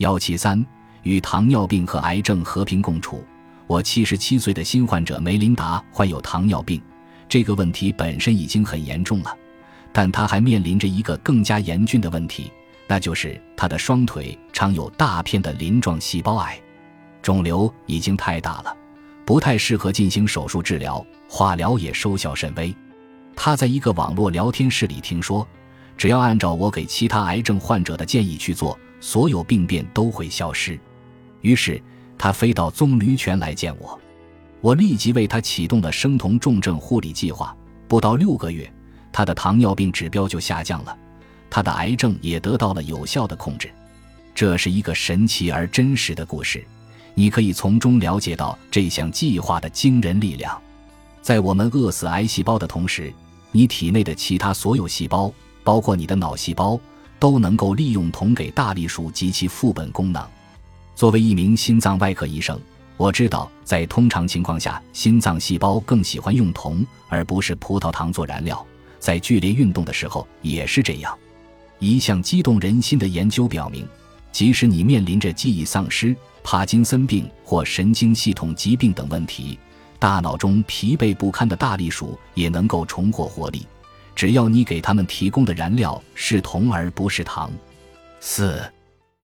幺七三，与糖尿病和癌症和平共处。我七十七岁的新患者梅琳达患有糖尿病，这个问题本身已经很严重了，但她还面临着一个更加严峻的问题，那就是她的双腿常有大片的鳞状细胞癌，肿瘤已经太大了，不太适合进行手术治疗，化疗也收效甚微。她在一个网络聊天室里听说，只要按照我给其他癌症患者的建议去做。所有病变都会消失，于是他飞到棕榈泉来见我。我立即为他启动了生酮重症护理计划。不到六个月，他的糖尿病指标就下降了，他的癌症也得到了有效的控制。这是一个神奇而真实的故事，你可以从中了解到这项计划的惊人力量。在我们饿死癌细胞的同时，你体内的其他所有细胞，包括你的脑细胞。都能够利用铜给大栗鼠及其副本功能。作为一名心脏外科医生，我知道在通常情况下，心脏细胞更喜欢用铜而不是葡萄糖做燃料。在剧烈运动的时候也是这样。一项激动人心的研究表明，即使你面临着记忆丧失、帕金森病或神经系统疾病等问题，大脑中疲惫不堪的大栗鼠也能够重获活力。只要你给他们提供的燃料是铜而不是糖，四。